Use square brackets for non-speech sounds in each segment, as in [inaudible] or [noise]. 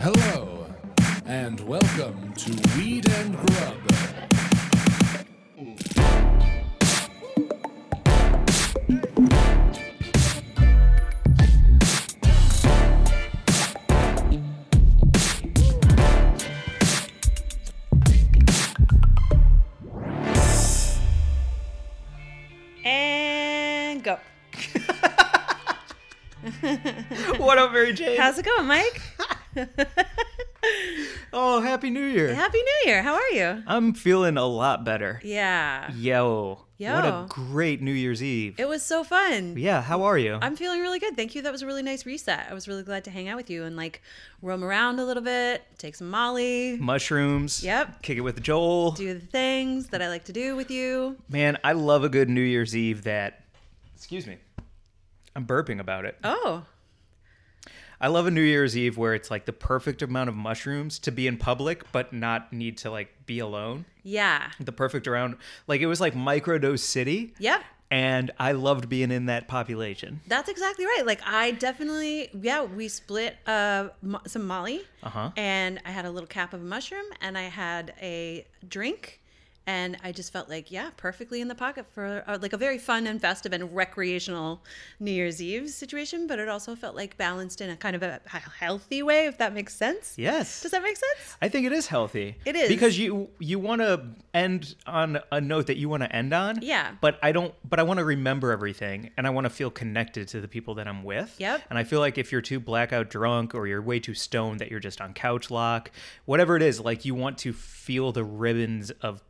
Hello, and welcome to Weed and Grub. And go. what up, Mary Jane? How's it going, Mike? [laughs] oh, happy New Year. Happy New Year. How are you? I'm feeling a lot better. Yeah. Yo. Yo. What a great New Year's Eve. It was so fun. yeah, how are you? I'm feeling really good. Thank you. That was a really nice reset. I was really glad to hang out with you and like roam around a little bit, take some Molly, Mushrooms. Yep. Kick it with Joel. do the things that I like to do with you. Man, I love a good New Year's Eve that. Excuse me. I'm burping about it. Oh, I love a New Year's Eve where it's like the perfect amount of mushrooms to be in public but not need to like be alone. yeah. The perfect around like it was like microdose city. Yep. And I loved being in that population. That's exactly right. Like I definitely, yeah, we split uh mo- some Molly, Uh-huh. and I had a little cap of a mushroom, and I had a drink, and I just felt like, yeah, perfectly in the pocket for uh, like a very fun and festive and recreational New Year's Eve situation. But it also felt like balanced in a kind of a healthy way, if that makes sense. Yes. Does that make sense? I think it is healthy. It is. because you you want to end on a note that you want to end on. Yeah. But I don't. But I want to remember everything, and I want to feel connected to the people that I'm with. Yep. And I feel like if you're too blackout drunk or you're way too stoned that you're just on couch lock, whatever it is, like you want to feel the ribbons of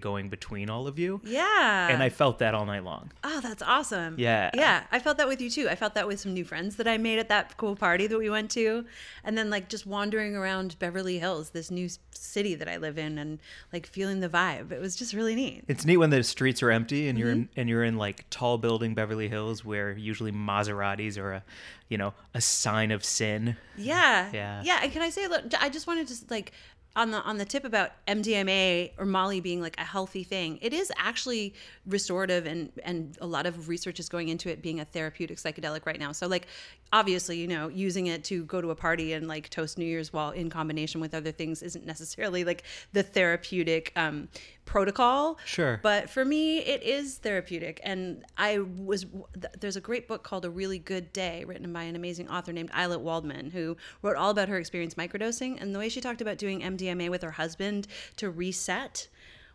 going between all of you. Yeah. And I felt that all night long. Oh, that's awesome. Yeah. Yeah. I felt that with you too. I felt that with some new friends that I made at that cool party that we went to. And then like just wandering around Beverly Hills, this new city that I live in and like feeling the vibe. It was just really neat. It's neat when the streets are empty and you're in Mm-hmm. and you're in like tall building Beverly Hills where usually Maseratis are a, you know, a sign of sin. Yeah. Yeah. Yeah. And can I say, look, I just wanted to like on the on the tip about MDMA or Molly being like a healthy thing. It is actually restorative and and a lot of research is going into it being a therapeutic psychedelic right now. So like obviously, you know, using it to go to a party and like toast New Year's while in combination with other things isn't necessarily like the therapeutic um protocol. Sure. But for me, it is therapeutic. And I was, there's a great book called A Really Good Day, written by an amazing author named Ayelet Waldman, who wrote all about her experience microdosing. And the way she talked about doing MDMA with her husband to reset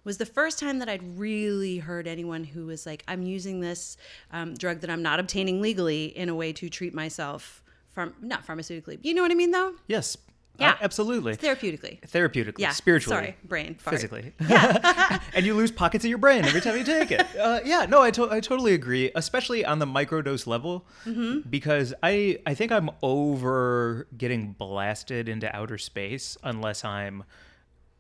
was the first time that I'd really heard anyone who was like, I'm using this um, drug that I'm not obtaining legally in a way to treat myself. From, not pharmaceutically. You know what I mean, though? Yes. Yeah. Uh, absolutely. Therapeutically. Therapeutically, Yeah. spiritually, Sorry, brain. fart. physically. [laughs] and you lose pockets of your brain every time you take it. [laughs] Uh, yeah, no, I, to- I totally agree, especially on the microdose level, Mm-hmm. because I I think I'm over getting blasted into outer space unless I'm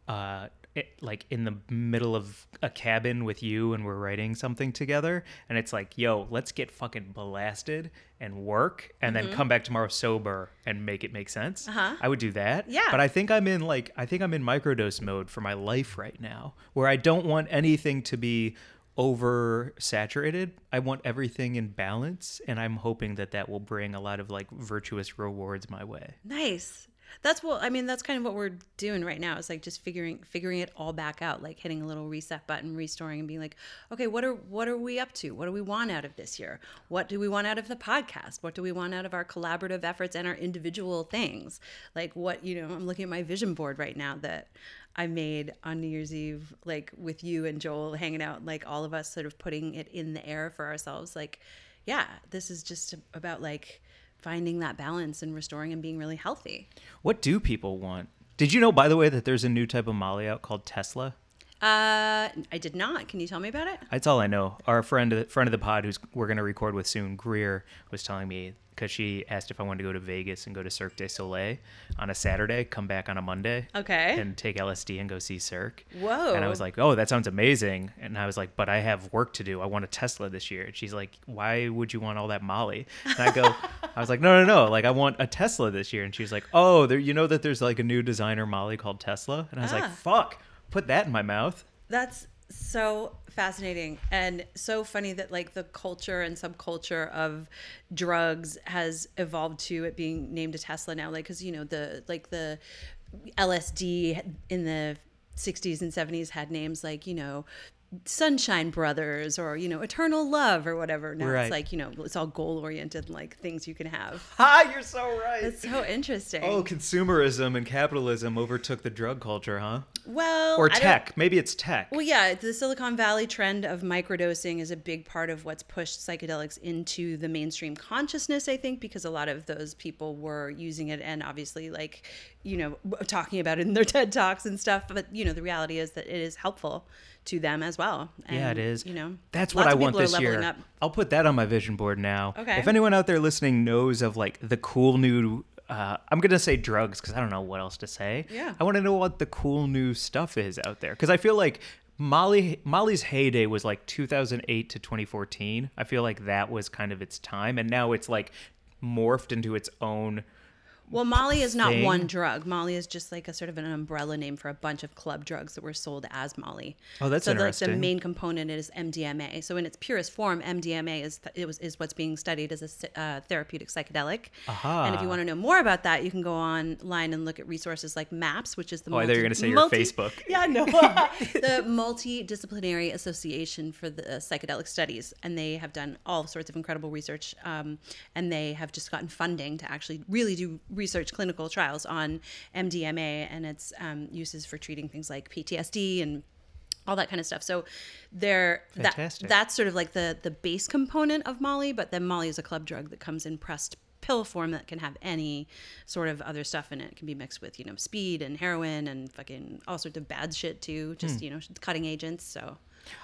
uh it, like in the middle of a cabin with you and we're writing something together and it's like yo let's get fucking blasted and work and then come back tomorrow sober and make it make sense Mm-hmm. Uh-huh. i would do that Yeah. but i think i'm in like i think i'm in microdose mode for my life right now where i don't want anything to be over saturated i want everything in balance and i'm hoping that that will bring a lot of like virtuous rewards my way Nice. That's what I mean. That's kind of what we're doing right now. Is like just figuring figuring it all back out, like hitting a little reset button, restoring, and being like, okay, what are what are we up to? What do we want out of this year? What do we want out of the podcast? What do we want out of our collaborative efforts and our individual things? Like what you know, I'm looking at my vision board right now that I made on New Year's Eve, like with you and Joel hanging out, like all of us sort of putting it in the air for ourselves. Like, yeah, this is just about like finding that balance and restoring and being really healthy. What do people want? Did you know, by the way, that there's a new type of Molly out called Tesla? Uh, I did not. Can you tell me about it? That's all I know. Our friend, friend of the pod, who's we're gonna record with soon, Greer, was telling me because she asked if I wanted to go to Vegas and go to Cirque du Soleil on a Saturday, come back on a Monday, Okay. and take LSD and go see Cirque. Whoa. And I was like, oh, that sounds amazing. And I was like, but I have work to do. I want a Tesla this year. And she's like, why would you want all that Molly? And I go, [laughs] I was like, no, no, no. Like, I want a Tesla this year. And she was like, oh, there, you know that there's like a new designer Molly called Tesla? And I was Ah. like, fuck, put that in my mouth. That's so fascinating and so funny that like the culture and subculture of drugs has evolved to it being named a Tesla now like cuz you know the like the LSD in the 60s and 70s had names like you know Sunshine Brothers or you know Eternal Love or whatever. Now Right. it's like you know it's all goal oriented, like things you can have. [laughs] Ha, you're so right. It's so interesting. Oh, consumerism and capitalism overtook the drug culture, huh? well, Or tech. Maybe it's tech. Well, yeah, the Silicon Valley trend of microdosing is a big part of what's pushed psychedelics into the mainstream consciousness, I think, because a lot of those people were using it and obviously, like, you know, talking about it in their [laughs] TED Talks and stuff. But, you know, the reality is that it is helpful to them as well. yeah, it is. You know, that's what I want this year. up. I'll put that on my vision board now. Okay. If anyone out there listening knows of like the cool new, uh, I'm gonna say drugs because I don't know what else to say. Yeah. I want to know what the cool new stuff is out there because I feel like Molly Molly's heyday was like 2008 to 2014. I feel like that was kind of its time, and now it's like morphed into its own. Well, Molly is not thing. one drug. Molly is just like a sort of an umbrella name for a bunch of club drugs that were sold as Molly. Oh, that's so the- the main component is MDMA. So in its purest form, MDMA is it was is what's being studied as a uh, therapeutic psychedelic. Aha. And if you want to know more about that, you can go online and look at resources like MAPS, which is the Oh, I thought you were gonna say your multi- Facebook. Yeah, no, [laughs] [laughs] the Multidisciplinary Association for the uh, Psychedelic Studies, and they have done all sorts of incredible research, um, and they have just gotten funding to actually really do research clinical trials on MDMA and its um, uses for treating things like PTSD and all that kind of stuff. So there that that's sort of like the the base component of Molly, but then Molly is a club drug that comes in pressed pill form that can have any sort of other stuff in it. It can be mixed with, you know, speed and heroin and fucking all sorts of bad shit too, just, you know, cutting agents. So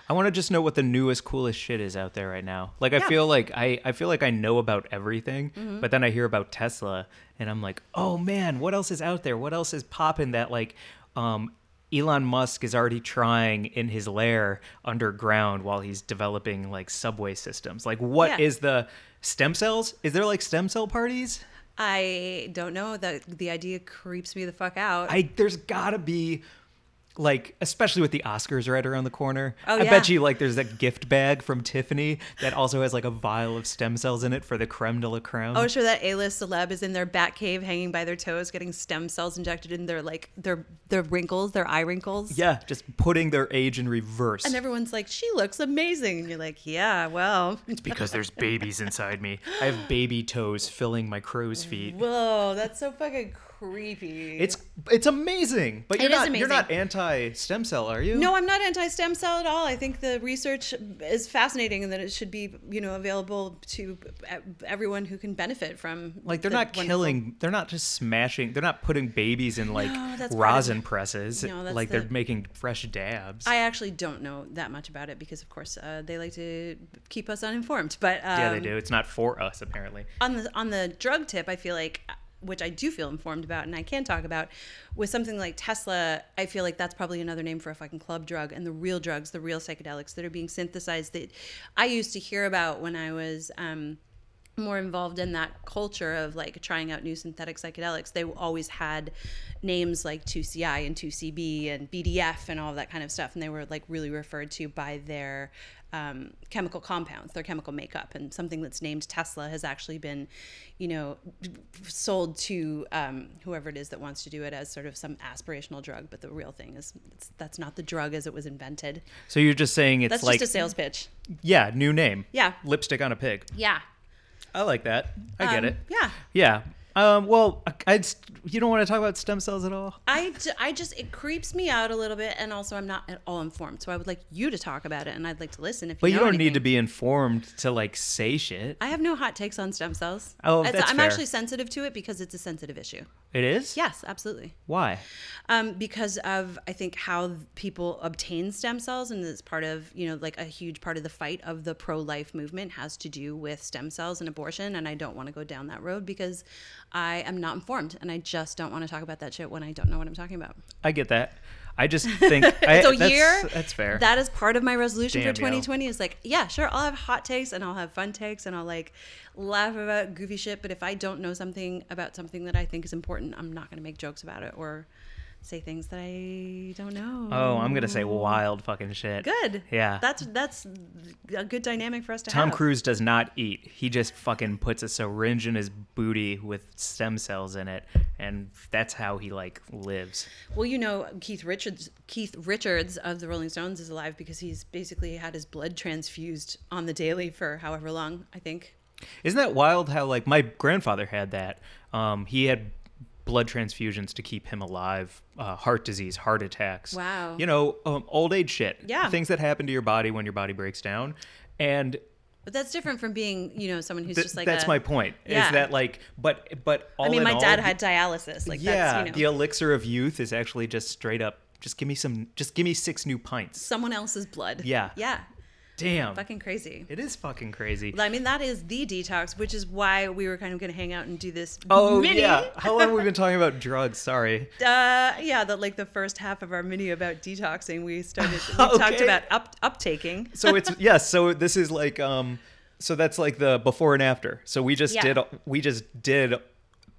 I want to just know what the newest, coolest shit is out there right now. Like I feel like I, I feel like I know about everything, Mm-hmm. but then I hear about Tesla, and I'm like, oh man, what else is out there? What else is popping that like, um, Elon Musk is already trying in his lair underground while he's developing like subway systems. Like, what is Yeah. the stem cells? Is there like stem cell parties? I don't know that the idea creeps me the fuck out. I there's gotta be like especially with the Oscars right around the corner. Oh, I yeah. bet you like there's that gift bag from Tiffany that also has like a vial of stem cells in it for the creme de la creme. Oh, sure. That A-list celeb is in their bat cave, hanging by their toes, getting stem cells injected in their like their their wrinkles, their eye wrinkles. yeah, just putting their age in reverse. And everyone's like, "She looks amazing," and you're like, "Yeah, well, it's because [laughs] there's babies inside me. I have baby toes filling my crow's feet. whoa, that's so fucking creepy." It's it's amazing. But you're It is not you're not anti stem cell, are you? No, I'm not anti-stem cell at all. I think the research is fascinating and that it should be, you know, available to everyone who can benefit from. Like they're the not wonderful- killing. They're not just smashing. They're not putting babies in like No, that's part of- rosin presses. No, that's like the- they're making fresh dabs. I actually don't know that much about it because, of course, uh, they like to keep us uninformed. But um, yeah, they do. It's not for us apparently. on the on the drug tip, I feel like which I do feel informed about and I can talk about with something like Tesla, I feel like that's probably another name for a fucking club drug and the real drugs, the real psychedelics that are being synthesized that I used to hear about when I was um more involved in that culture of like trying out new synthetic psychedelics, they always had names like 2CI and 2CB and BDF and all that kind of stuff. And they were like really referred to by their um, chemical compounds, their chemical makeup. And something that's named Tesla has actually been, you know, sold to um, whoever it is that wants to do it as sort of some aspirational drug. But the real thing is it's, that's not the drug as it was invented. So you're just saying it's That's like just a sales pitch. yeah, new name. Yeah. Lipstick on a pig. Yeah. I like that. I get Um, it. Yeah. Yeah. Um, well, I, I'd, you don't want to talk about stem cells at all? I, I just it creeps me out a little bit and also i'm not at all informed so i would like you to talk about it and i'd like to listen if But you know don't need to be informed to like say shit. i have no hot takes on stem cells Oh, It's- that's i'm fair. actually sensitive to it because it's a sensitive issue It is? yes absolutely Why? um, because of I think how people obtain stem cells, and it's part of you know like a huge part of the fight of the pro-life movement has to do with stem cells and abortion, and I don't want to go down that road because I am not informed, and I just don't want to talk about that shit when I don't know what I'm talking about. I get that. I just think [laughs] I, so that's, year That's fair. That is part of my resolution Damn, for yo. 2020 is like, yeah, sure, I'll have hot takes and I'll have fun takes and I'll like laugh about goofy shit. But if I don't know something about something that I think is important, I'm not going to make jokes about it or say things that I don't know. Oh, I'm gonna say wild fucking shit. Good. Yeah. That's that's a good dynamic for us to Tom have. Tom Cruise does not eat. He just fucking puts a syringe in his booty with stem cells in it, and that's how he like lives. Well, you know, Keith Richards Keith Richards of the Rolling Stones is alive because he's basically had his blood transfused on the daily for however long, I think. Isn't that wild? How like my grandfather had that. Um, he had blood transfusions to keep him alive. Uh, heart disease, heart attacks. Wow. You know, um, old age shit. Yeah. Things that happen to your body when your body breaks down, and But that's different from being, you know, someone who's th- just like that's a- my point. Yeah. Is that like, but but all I mean, my all, dad had dialysis. Like yeah, that's, you the elixir of youth is actually just straight up. Just give me some. Just give me six new pints. someone else's blood. Yeah. Yeah. Damn. Fucking crazy. It is fucking crazy. I mean, that is the detox, which is why we were kind of going to hang out and do this. Oh mini. yeah. How long have we been talking about drugs? Sorry. Uh, yeah, that like the first half of our mini about detoxing, we started. [laughs] We talked about up uptaking. So it's [laughs] yes. So this is like um. So that's like the before and after. So we just Yeah. did. We just did.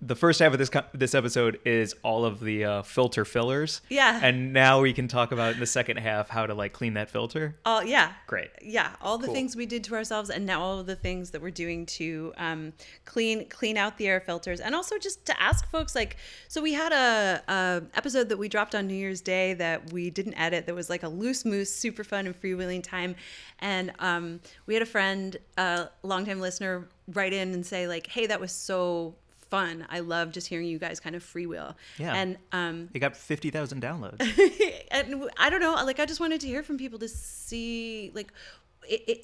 The first half of this co- this episode is all of the uh, filter fillers. Yeah. And now we can talk about in the second half how to like clean that filter. All yeah, Great. yeah, all the Cool. things we did to ourselves, and now all of the things that we're doing to um, clean clean out the air filters, and also just to ask folks like, so we had a, a episode that we dropped on New Year's Day that we didn't edit. That was like a loose moose, super fun and freewheeling time, and um, we had a friend, a longtime listener, write in and say like, hey, that was so fun. I love just hearing you guys kind of freewheel. Yeah. And um, It got fifty thousand downloads. [laughs] and I don't know, like I just wanted to hear from people to see like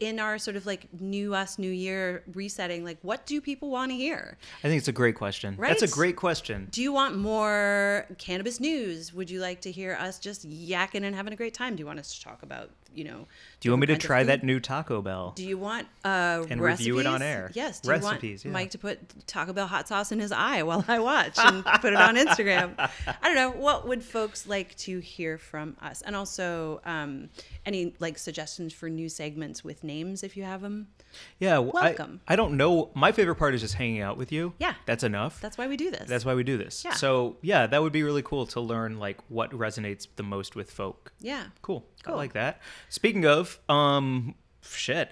in our sort of like new us new year resetting like what do people want to hear I think it's a great question. right? That's a great question. do you want more cannabis news would you like to hear us just yakking and having a great time do you want us to talk about you know Do you want me to different kinds of try that new Taco Bell? do you want uh And recipes? review it on air. yes do Recipes, you yeah. want mike to put taco bell hot sauce in his eye while i watch and put it on instagram [laughs] i don't know what would folks like to hear from us and also um any like suggestions for new segments with names if you have them Yeah, Welcome. I, don't know. My favorite part is just hanging out with you. Yeah. that's enough. that's why we do this That's why we do this. Yeah. So yeah, that would be really cool to learn like what resonates the most with folk. yeah Cool. I like that. Speaking of, um, shit,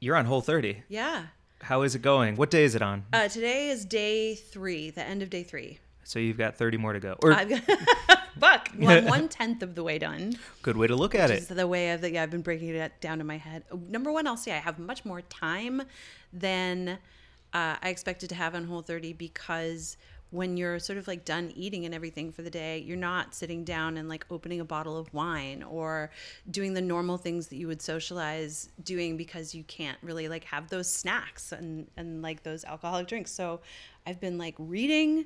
you're on Whole 30. yeah How is it going? What day is it on? uh today is day three the end of day three So you've got 30 more to go. Or I've got, [laughs] fuck well, I'm one tenth of the way done [laughs] good way to look at it. the way of the yeah, I've been breaking it down in my head. Number one, I'll say I have much more time than uh, I expected to have on Whole 30 because when you're sort of like done eating and everything for the day, you're not sitting down and like opening a bottle of wine or doing the normal things that you would socialize doing because you can't really like have those snacks and and like those alcoholic drinks. So I've been like reading.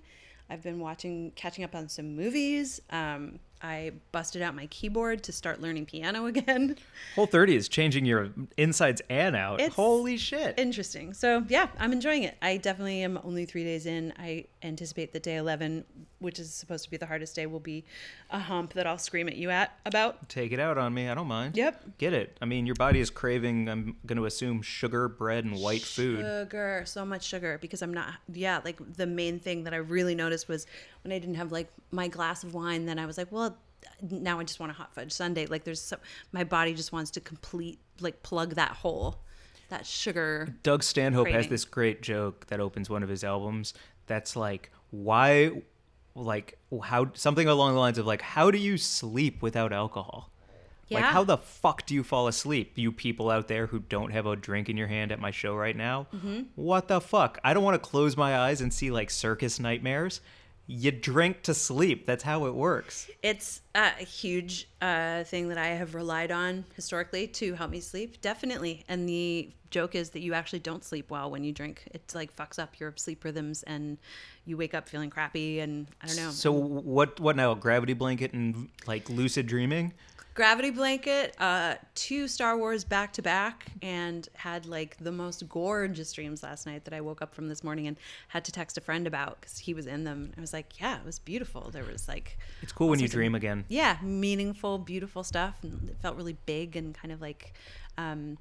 I've been watching, catching up on some movies. Um, I busted out my keyboard to start learning piano again. [laughs] Whole 30 is changing your insides and out. It's Holy shit. Interesting. So yeah, I'm enjoying it. I definitely am only three days in. I anticipate that day 11, which is supposed to be the hardest day, will be a hump that I'll scream at you at about. Take it out on me. I don't mind. Yep. Get it. I mean, your body is craving, I'm going to assume, sugar, bread, and white food. Sugar, so much sugar because I'm not. Yeah, like the main thing that I really noticed was when I didn't have like my glass of wine. Then I was like, well, now I just want a hot fudge sundae. Like there's some, my body just wants to complete like plug that hole, that sugar. Doug Stanhope has this great joke that opens one of his albums that's like, why, like, how, something along the lines of, like, how do you sleep without alcohol? Yeah. Like, how the fuck do you fall asleep? You people out there who don't have a drink in your hand at my show right now, Mm-hmm. what the fuck? I don't want to close my eyes and see, like, circus nightmares. You drink to sleep. That's how it works. It's a huge uh, thing that I have relied on historically to help me sleep, definitely. And the joke is that you actually don't sleep well when you drink. It's like fucks up your sleep rhythms, and you wake up feeling crappy. And I don't know. So what? What now? Gravity blanket and like lucid dreaming? Gravity Blanket, uh, two Star Wars back to back, and had like the most gorgeous dreams last night that I woke up from this morning and had to text a friend about because he was in them. I was like, yeah, it was beautiful. There was like, It's cool when you sorts of- dream again. yeah, meaningful, beautiful stuff, and it felt really big and kind of like, um,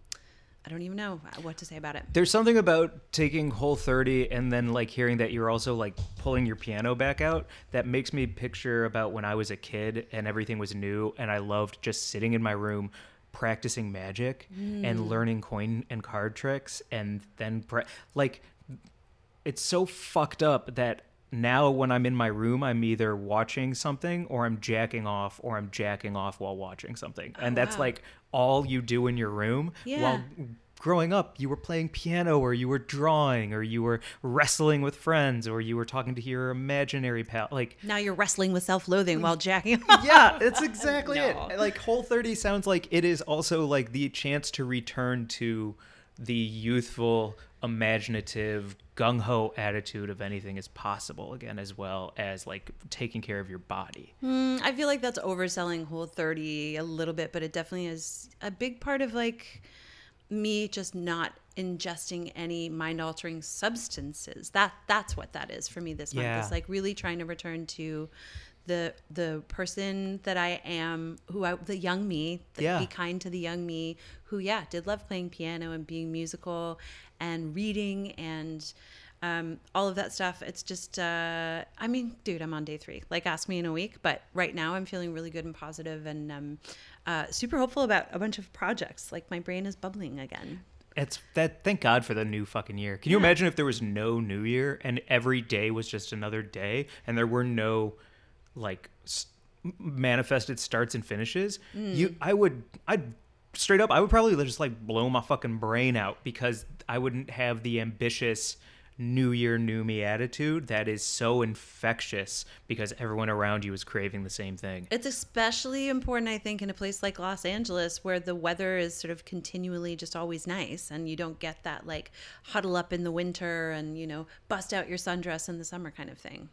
I don't even know uh, what to say about it. There's something about taking Whole 30 and then like hearing that you're also like pulling your piano back out that makes me picture about when I was a kid and everything was new and I loved just sitting in my room practicing magic and mm. learning coin and card tricks and then pra- like it's so fucked up that now when I'm in my room, I'm either watching something or I'm jacking off or I'm jacking off while watching something. And oh, that's wow. like all you do in your room. Yeah. While growing up, you were playing piano or you were drawing or you were wrestling with friends or you were talking to your imaginary pal. Like, Now you're wrestling with self-loathing while jacking [laughs] off. yeah, that's exactly No. it. Like Whole 30 sounds like it is also like the chance to return to the youthful, imaginative, gung ho attitude of anything is possible again, as well as like taking care of your body. Mm, I feel like that's overselling Whole 30 a little bit, but it definitely is a big part of like me just not ingesting any mind altering substances. That that's what that is for me this month. Yeah. It's like really trying to return to the the person that I am, who I the young me, the, Yeah. be kind to the young me, who yeah did love playing piano and being musical and reading and um, all of that stuff. It's just, uh, I mean, dude, I'm on day three. Like, ask me in a week. But right now, I'm feeling really good and positive and um, uh, super hopeful about a bunch of projects. Like, my brain is bubbling again. It's that. Thank God for the new fucking year. Can you imagine if there was no New Year and every day was just another day and there were no like manifested starts and finishes? You, I would, I'd straight up, I would probably just like blow my fucking brain out because I wouldn't have the ambitious New Year, new me attitude that is so infectious because everyone around you is craving the same thing. It's especially important, I think, in a place like Los Angeles where the weather is sort of continually just always nice and you don't get that like huddle up in the winter and, you know, bust out your sundress in the summer kind of thing.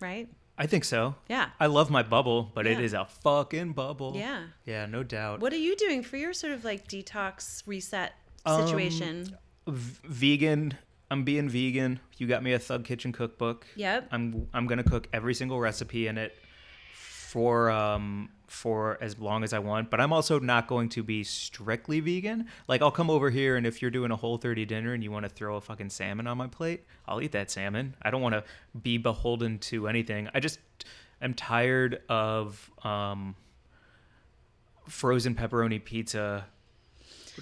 Right? I think so. Yeah. I love my bubble, but it Yeah. is a fucking bubble. Yeah. Yeah, no doubt. What are you doing for your sort of like detox reset Um, situation? v- vegan. I'm being vegan. You got me a Thug Kitchen cookbook. Yep. I'm I'm gonna cook every single recipe in it for um for as long as I want. But I'm also not going to be strictly vegan. Like I'll come over here and if you're doing a whole 30 dinner and you want to throw a fucking salmon on my plate, I'll eat that salmon. I don't want to be beholden to anything. I just am tired of um frozen pepperoni pizza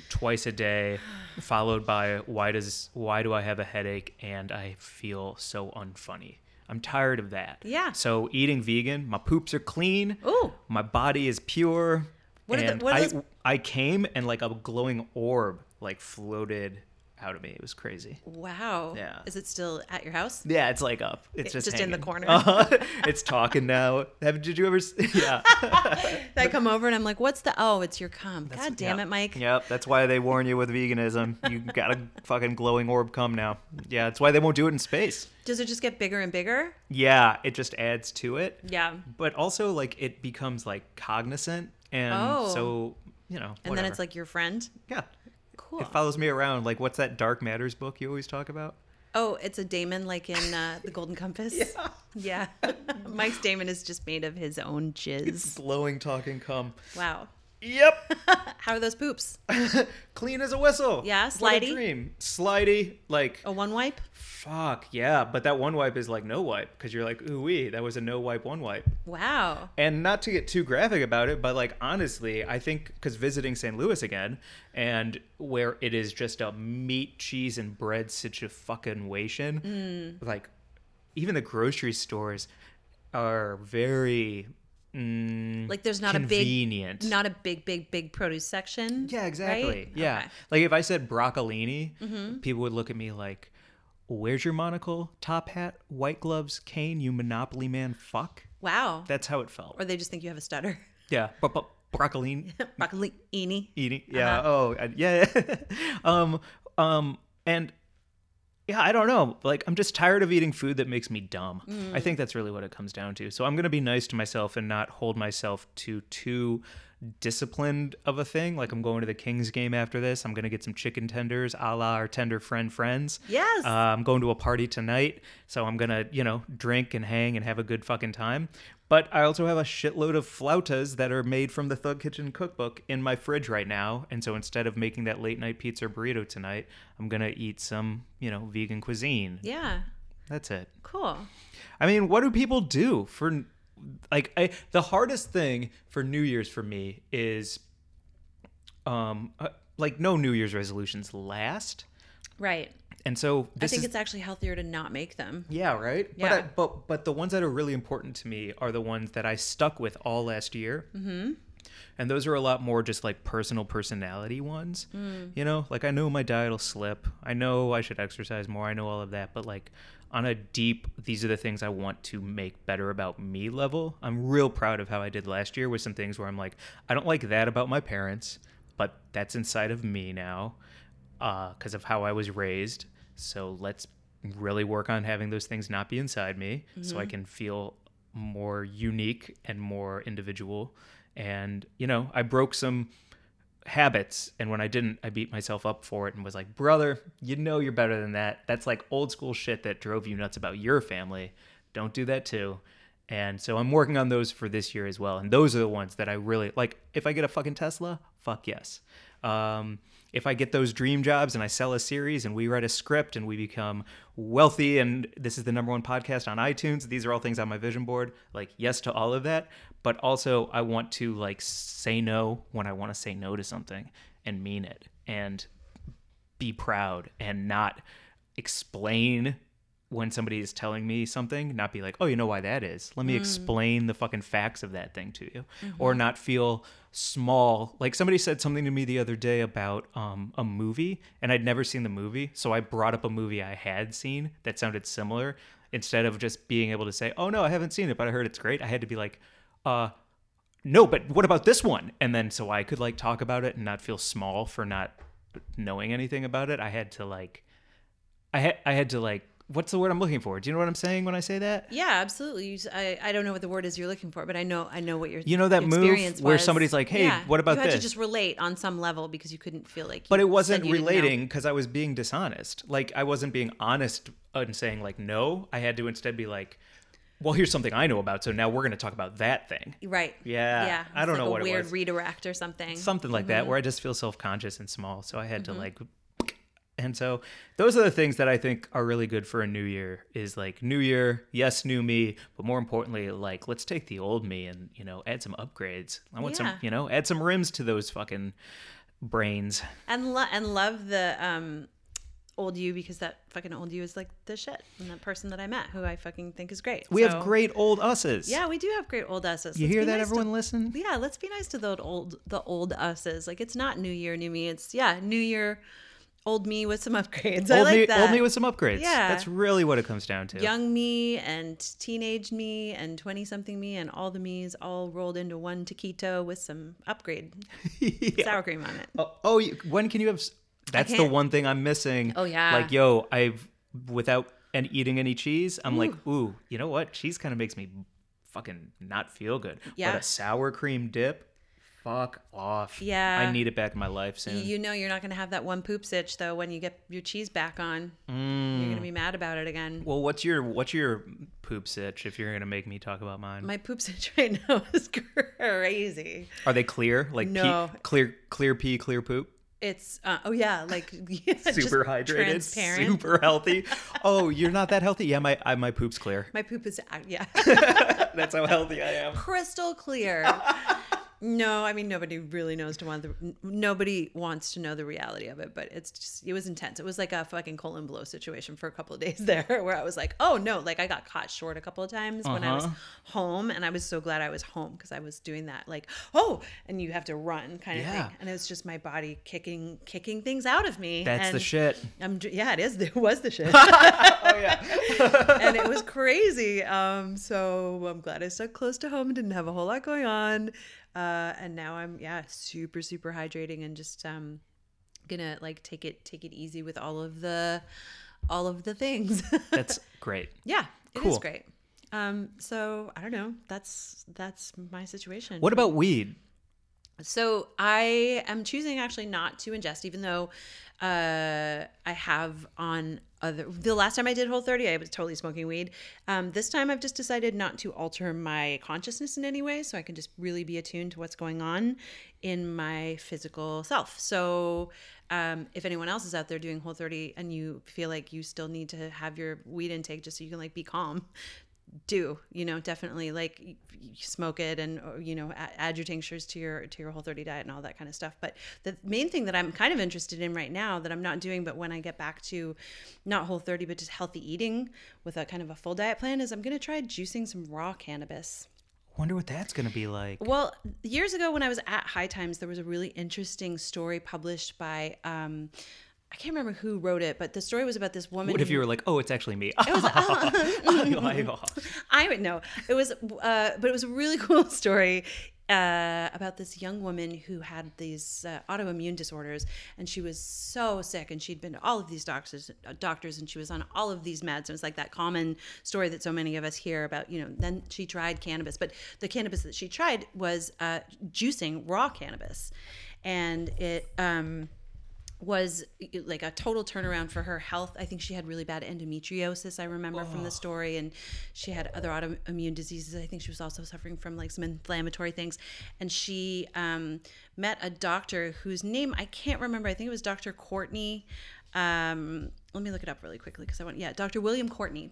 twice a day followed by why does why do i have a headache and i feel so unfunny i'm tired of that Yeah. so eating vegan my poops are clean Ooh. my body is pure What are the- what are I, those- I came and like a glowing orb like floated out of me it was crazy Wow. Yeah. Is it still at your house? yeah it's like up it's It's just, just in the corner. Uh-huh. [laughs] [laughs] it's talking now Have, did you ever [laughs] yeah I come over and I'm like, what's the? Oh, it's your cum. God damn it, Mike. Yep, that's why they warn you with veganism. You got a fucking glowing orb come now. Yeah, that's why they won't do it in space. Does it just get bigger and bigger? Yeah, it just adds to it. Yeah. But also like it becomes like cognizant and Oh. so, you know, And then it's like your friend. yeah. Cool. It follows me around. Like what's that Dark Matters book you always talk about? Oh, it's a daemon like in uh, the Golden Compass. Yeah. [laughs] Mike's daemon is just made of his own jizz. Glowing talking cum. Wow. Yep. [laughs] How are those poops? [laughs] Clean as a whistle. Yeah, What a slidey? dream. Slidey, like A one wipe? fuck, yeah, but that one wipe is like no wipe because you're like, ooh wee, that was a no wipe one wipe. Wow. And not to get too graphic about it, but like honestly, I think because visiting St. Louis again, and where it is just a meat, cheese, and bread situation, mm. like even the grocery stores are very mm, Like there's not a big, not a big, big, big produce section. yeah, exactly. right? Yeah, Okay. like if I said broccolini, people would look at me like, "Where's your monocle, top hat, white gloves, cane? You Monopoly man, fuck." Wow. That's how it felt. or they just think you have a stutter. Yeah, but, but broccolini. [laughs] Broccolini. eating yeah oh uh, yeah [laughs] um um and yeah i don't know like i'm just tired of eating food that makes me dumb i think that's really what it comes down to so i'm going to be nice to myself and not hold myself to too disciplined of a thing. Like I'm going to the Kings game after this. I'm gonna get some chicken tenders, a la our tender friend friends. Yes. Uh, I'm going to a party tonight, so I'm gonna you know drink and hang and have a good fucking time. But I also have a shitload of flautas that are made from the Thug Kitchen cookbook in my fridge right now. And so instead of making that late night pizza burrito tonight, I'm gonna eat some you know vegan cuisine. yeah. That's it. Cool. I mean, what do people do for like I, the hardest thing for New Year's for me is um uh, like no New Year's resolutions last. Right. And so I think is it's actually healthier to not make them. yeah, right? But Yeah. I, but but the ones that are really important to me are the ones that I stuck with all last year. Mm-hmm. And those are a lot more just like personal personality ones. You know, like I know my diet will slip. I know I should exercise more. I know all of that. But like on a deep, these are the things I want to make better about me level. I'm real proud of how I did last year with some things where I'm like, I don't like that about my parents, but that's inside of me now because of how I was raised. So let's really work on having those things not be inside me so I can feel more unique and more individual. And, you know, I broke some habits. And when I didn't, I beat myself up for it and was like, brother, you know you're better than that. That's like old school shit that drove you nuts about your family. Don't do that too. And so I'm working on those for this year as well. And those are the ones that I really like. If I get a fucking Tesla, fuck yes. Um, if I get those dream jobs and I sell a series and we write a script and we become wealthy and this is the number one podcast on iTunes, these are all things on my vision board. Like, yes to all of that. But also, I want to like say no when I want to say no to something and mean it and be proud and not explain when somebody is telling me something, not be like, oh, you know why that is. Let me mm. explain the fucking facts of that thing to you. Or mm-hmm. not feel small. Like somebody said something to me the other day about um, a movie, and I'd never seen the movie. So I brought up a movie I had seen that sounded similar. Instead of just being able to say, oh, no, I haven't seen it, but I heard it's great, I had to be like, uh, no, but what about this one? And then so I could like talk about it and not feel small for not knowing anything about it. I had to like, I had I had to like, what's the word I'm looking for? Do you know what I'm saying when I say that? Yeah, absolutely. I, I don't know what the word is you're looking for, but I know I know what your You know that move where was. somebody's like, "Hey, what about you had this?" to just relate on some level because you couldn't feel like. But it wasn't relating because I was being dishonest. Like I wasn't being honest and saying like no. I had to instead be like, well, here's something I know about. So now we're going to talk about that thing. Right. Yeah, Yeah. I don't like know a what it weird redirect or something. something like Mm-hmm. that where I just feel self conscious and small. So I had to like, and so those are the things that I think are really good for a new year. Is like new year, yes, new me, but more importantly, like let's take the old me and you know add some upgrades. I want some, you know, add some rims to those fucking brains. and lo- and love the um old you because that fucking old you is like the shit and that person that I met who I fucking think is great. We So- have great old us's. Yeah, we do have great old us's. You Let's hear that, nice to- everyone? listen. yeah, let's be nice to the old the old us's. Like it's not new year, new me. It's yeah, new year, old me with some upgrades. I Old like me, that. old me with some upgrades. Yeah. that's really what it comes down to. young me and teenage me and 20 something me and all the me's all rolled into one taquito with some upgrade [laughs] sour cream on it. Oh, oh when can you have? That's the one thing I'm missing. Oh, yeah. Like, yo, I've without and eating any cheese, I'm like, ooh, you know what? Cheese kind of makes me fucking not feel good. Yeah. But a sour cream dip, fuck off. Yeah. I need it back in my life soon. You know you're not going to have that one poop sitch though when you get your cheese back on. Mm. You're going to be mad about it again. well, what's your what's your poop sitch? If you're gonna make me talk about mine, My poop [laughs] sitch right now is crazy. are they clear? Like No. pee, clear clear pee, clear poop. It's uh, oh yeah, like [laughs] yeah, Super hydrated, super healthy. oh, you're not that healthy. Yeah, my I, my poop's clear. My poop is uh, yeah, [laughs] That's how healthy I am. crystal clear. No, I mean nobody really knows to want the nobody wants to know the reality of it, but it's just it was intense. It was like a fucking colon blow situation for a couple of days [laughs] there, where I was like, oh no, like I got caught short a couple of times when I was Uh-huh. home, and I was so glad I was home because I was doing that like oh, and you have to run kind of Yeah. thing, and it was just my body kicking kicking things out of me. That's the shit. I'm yeah, it is. [laughs] It was the shit. [laughs] Oh yeah. and it was crazy. Um, so I'm glad I stuck close to home and didn't have a whole lot going on. Uh, and now I'm yeah super super hydrating and just um gonna like take it take it easy with all of the all of the things. [laughs] That's great. yeah, it is Cool. great. Um, so I don't know. That's that's my situation. What about weed? So I am choosing actually not to ingest, even though uh, I have on other. The last time I did Whole 30, I was totally smoking weed. Um, this time I've just decided not to alter my consciousness in any way, so I can just really be attuned to what's going on in my physical self. So um, if anyone else is out there doing Whole 30 and you feel like you still need to have your weed intake just so you can like be calm, do you know definitely like smoke it and you know add, your tinctures to your to your whole 30 diet and all that kind of stuff but the main thing that i'm kind of interested in right now that i'm not doing but when i get back to not whole 30 but just healthy eating with a kind of a full diet plan is i'm going to try juicing some raw cannabis Wonder what that's gonna be like. well, years ago when I was at High Times, there was a really interesting story published by um, I can't remember who wrote it, but the story was about this woman. What if who- you were like, oh, it's actually me? [laughs] [laughs] I would know. It was, uh, but it was a really [laughs] cool story uh, about this young woman who had these uh, autoimmune disorders, and she was so sick, and she'd been to all of these doctors, uh, doctors, and she was on all of these meds. And it was like that common story that so many of us hear about. You know, then she tried cannabis, but the cannabis that she tried was uh, juicing raw cannabis, and it. Um, was like a total turnaround for her health. I think she had really bad endometriosis, I remember from the story, and she had other autoimmune diseases. I think she was also suffering from like some inflammatory things. And she um, met a doctor whose name I can't remember. I think it was Dr. Courtney. Um, let me look it up really quickly because I want, yeah, Dr. William Courtney.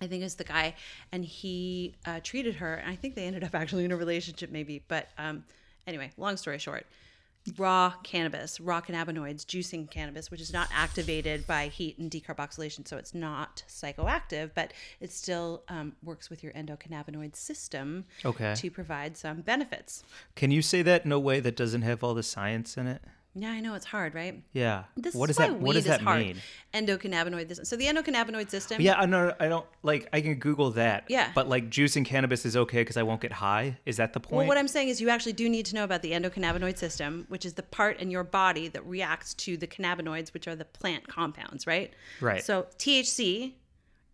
I think is the guy, and he uh, treated her. And I think they ended up actually in a relationship, maybe. But um, anyway, long story short, raw cannabis, raw cannabinoids, juicing cannabis, which is not activated by heat and decarboxylation, so it's not psychoactive, but it still um, works with your endocannabinoid system Okay. to provide some benefits. Can you say that in a way that doesn't have all the science in it? Yeah, I know it's hard, right? Yeah. This what is does why that What does is that hard. mean? Endocannabinoid. This, so the endocannabinoid system. Yeah, I know. I don't like. I can Google that. Yeah. But like, juicing cannabis is okay because I won't get high. Is that the point? Well, what I'm saying is, you actually do need to know about the endocannabinoid system, which is the part in your body that reacts to the cannabinoids, which are the plant compounds, right? Right. So THC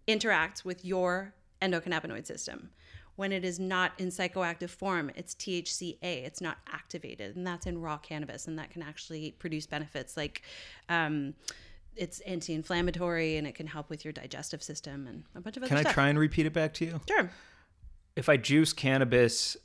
interacts with your endocannabinoid system. When it is not in psychoactive form, it's THCA. It's not activated, and that's in raw cannabis, and that can actually produce benefits like. Um, it's anti-inflammatory and it can help with your digestive system and a bunch of other can I try and repeat it back to you? Sure. If I juice cannabis,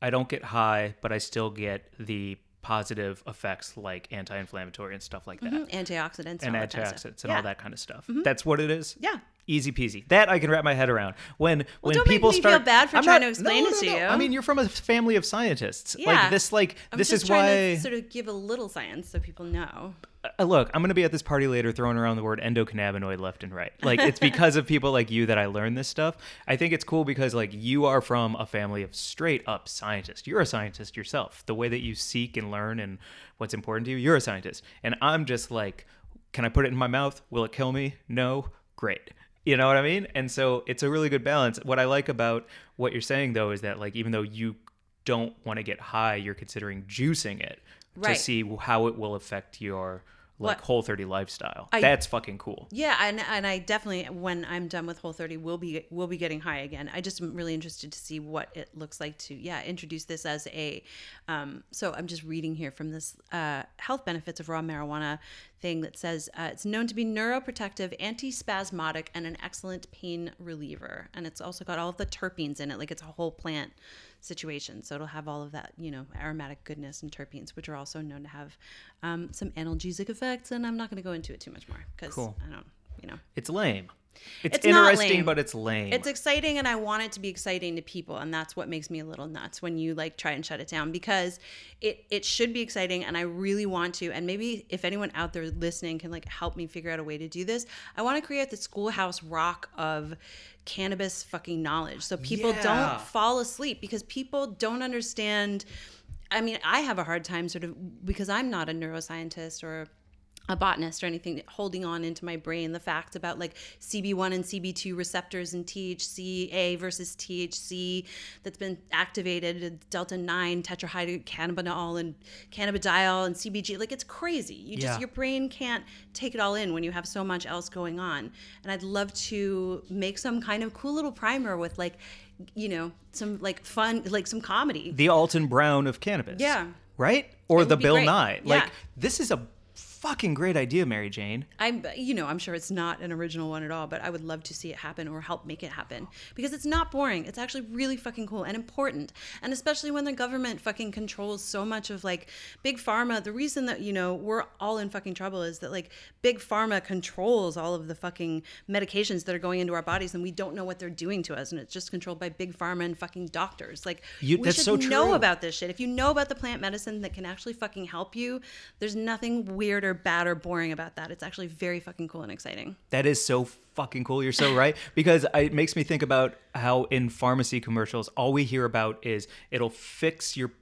I don't get high, but I still get the positive effects like anti-inflammatory and stuff like that, Mhm. Antioxidants and all that kind of stuff. antioxidants and Yeah. all that kind of stuff. That's what it is. Yeah. Easy peasy. That I can wrap my head around. When when don't make people me feel start, bad for I'm trying not- to explain no, it no, to no. you. I mean, you're from a family of scientists. Yeah. Like this, like I'm this is why. to sort of give a little science so people know. Uh, look, I'm going to be at this party later throwing around the word endocannabinoid left and right. Like it's because of people like you that I learned this stuff. I think it's cool because like you are from a family of straight up scientists. You're a scientist yourself. The way that you seek and learn and what's important to you, you're a scientist. And I'm just like, can I put it in my mouth? Will it kill me? No. Great. You know what I mean? And so it's a really good balance. What I like about what you're saying though is that like even though you don't want to get high, you're considering juicing it Right. to see how it will affect your like What- whole 30 lifestyle. I- That's fucking cool. Yeah, and and I definitely when I'm done with Whole 30 will be will be getting high again. I just am really interested to see what it looks like to yeah introduce this as a. Um, so I'm just reading here from this uh, health benefits of raw marijuana thing that says uh, it's known to be neuroprotective, antispasmodic, and an excellent pain reliever. And it's also got all of the terpenes in it, like it's a whole plant situation. So it'll have all of that, you know, aromatic goodness and terpenes, which are also known to have um, some analgesic effects. And I'm not going to go into it too much more because Cool. I don't, you know. It's lame. It's, It's interesting, but it's lame. It's exciting and I want it to be exciting to people and that's what makes me a little nuts when you like try and shut it down because it it should be exciting and I really want to and maybe if anyone out there listening can like help me figure out a way to do this. I want to create the schoolhouse rock of cannabis fucking knowledge so people Yeah. don't fall asleep because people don't understand I mean, I have a hard time sort of because I'm not a neuroscientist or a botanist or anything holding on into my brain the facts about like CB1 and CB2 receptors and THCA versus THC that's been activated uh, delta 9 tetrahydrocannabinol and cannabidiol and CBG like it's crazy you just Yeah. your brain can't take it all in when you have so much else going on and I'd love to make some kind of cool little primer with like you know some like fun like some comedy The Alton Brown of cannabis. Yeah. Right? Or It the Bill great. Nye. Yeah. Like, this is a fucking great idea, Mary Jane. I'm, you know, I'm sure it's not an original one at all, but I would love to see it happen or help make it happen because it's not boring. It's actually really fucking cool and important. And especially when the government fucking controls so much of like big pharma. The reason that, you know, we're all in fucking trouble is that like big pharma controls all of the fucking medications that are going into our bodies and we don't know what they're doing to us. And it's just controlled by big pharma and fucking doctors. Like, You- we that's should so know about this shit. If you know about the plant medicine that can actually fucking help you, there's nothing weird or bad or boring about that. It's actually very fucking cool and exciting. That is so fucking cool. You're so right. Because it makes me think about how in pharmacy commercials, all we hear about is it'll fix your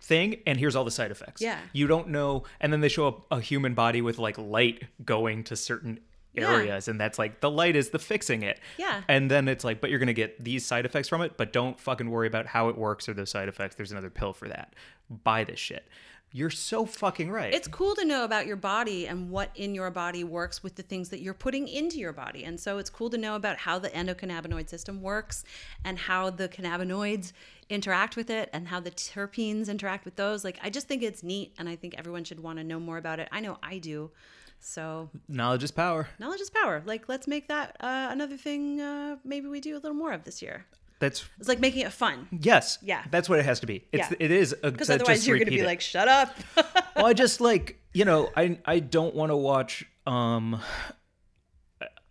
thing and here's all the side effects. Yeah. You don't know. And then they show up a human body with like light going to certain Yeah. areas and that's like the light is the fixing it. Yeah. And then it's like, but you're to get these side effects from it, but don't fucking worry about how it works or those side effects. There's another pill for that. Buy this shit. You're so fucking right. It's cool to know about your body and what in your body works with the things that you're putting into your body. And so it's cool to know about how the endocannabinoid system works and how the cannabinoids interact with it and how the terpenes interact with those. Like, I just think it's neat and I think everyone should want to know more about it. I know I do. So, Knowledge is power. knowledge is power. Like, let's make that uh, another thing uh, maybe we do a little more of this year. That's It's like making it fun. yes. Yeah. That's what it has to be. It's Yeah. it is Because otherwise just you're going to be it. like, shut up. [laughs] well, I just like you know, I I don't want to watch. Um,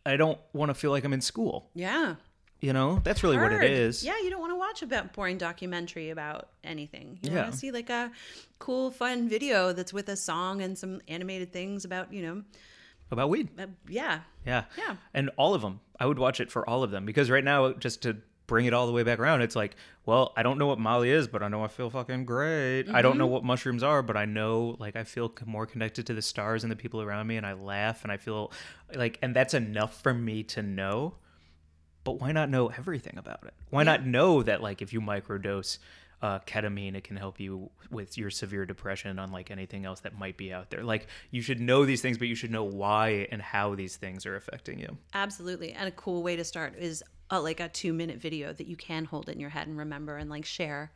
I- don't want to feel like I'm in school. yeah. You know, that's really what it is. Yeah, you don't want to watch a boring documentary about anything. You Yeah. want to see like a cool, fun video that's with a song and some animated things about, you know, About weed. uh, yeah. Yeah. Yeah. And all of them. I would watch it for all of them because right now, just to bring it all the way back around, it's like, well, I don't know what Molly is, but I know I feel fucking great. I don't know Mm-hmm. what mushrooms are, but I know like I feel more connected to the stars and the people around me, and I laugh and I feel like, and that's enough for me to know. But why not know everything about it? Why not know that like if you microdose uh, ketamine, it can help you with your severe depression, unlike anything else that might be out there. Like you should know these things, but you should know why and how these things are affecting you. Absolutely. And a cool way to start is uh, like a two minute video that you can hold in your head and remember and like share.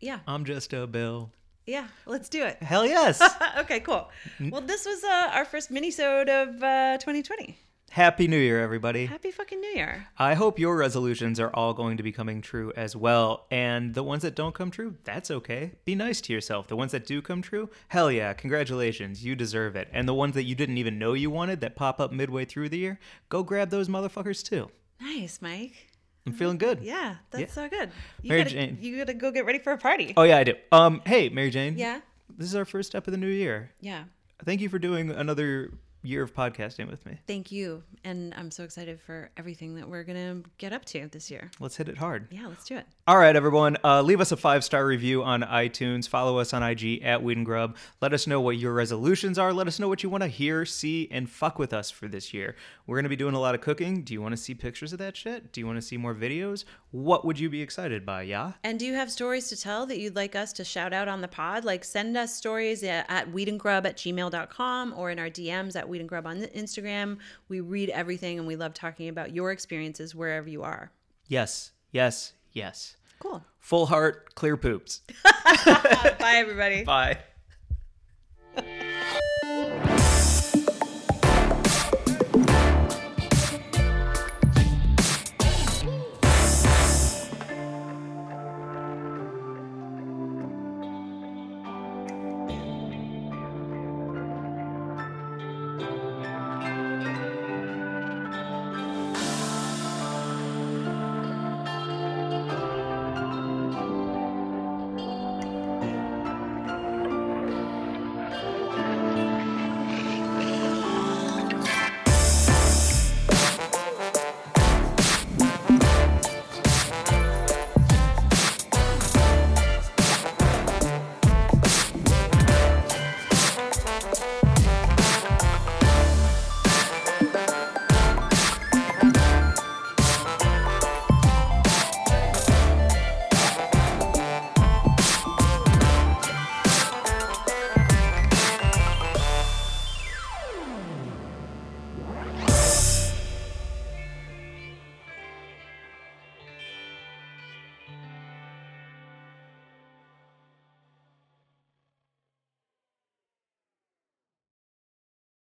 Yeah. I'm just a bill. Yeah. Let's do it. Hell yes. [laughs] okay, cool. Well, this was uh, our first mini-sode of uh, 2020. Happy New Year, everybody. Happy fucking New Year. I hope your resolutions are all going to be coming true as well. And the ones that don't come true, that's okay. Be nice to yourself. The ones that do come true, hell yeah, congratulations. You deserve it. And the ones that you didn't even know you wanted that pop up midway through the year, go grab those motherfuckers too. Nice, Mike. I'm feeling good. Yeah, that's so good. You Mary gotta, Jane. You gotta go get ready for a party. Oh yeah, I do. Um, hey, Mary Jane. Yeah. This is our first step of the new year. Yeah. Thank you for doing another year of podcasting with me. Thank you. And I'm so excited for everything that we're going to get up to this year. Let's hit it hard. Yeah, let's do it. All right, everyone. Uh, leave us a five star review on iTunes. Follow us on IG at Weed and Grub. Let us know what your resolutions are. Let us know what you want to hear, see, and fuck with us for this year. We're going to be doing a lot of cooking. Do you want to see pictures of that shit? Do you want to see more videos? What would you be excited by? Yeah? And do you have stories to tell that you'd like us to shout out on the pod? Like send us stories at, at weedandgrub at gmail.com or in our DMs at weedandgrub on Instagram. We read everything and we love talking about your experiences wherever you are. Yes, yes, yes. Cool. Full heart, clear poops. [laughs] Bye, everybody. Bye.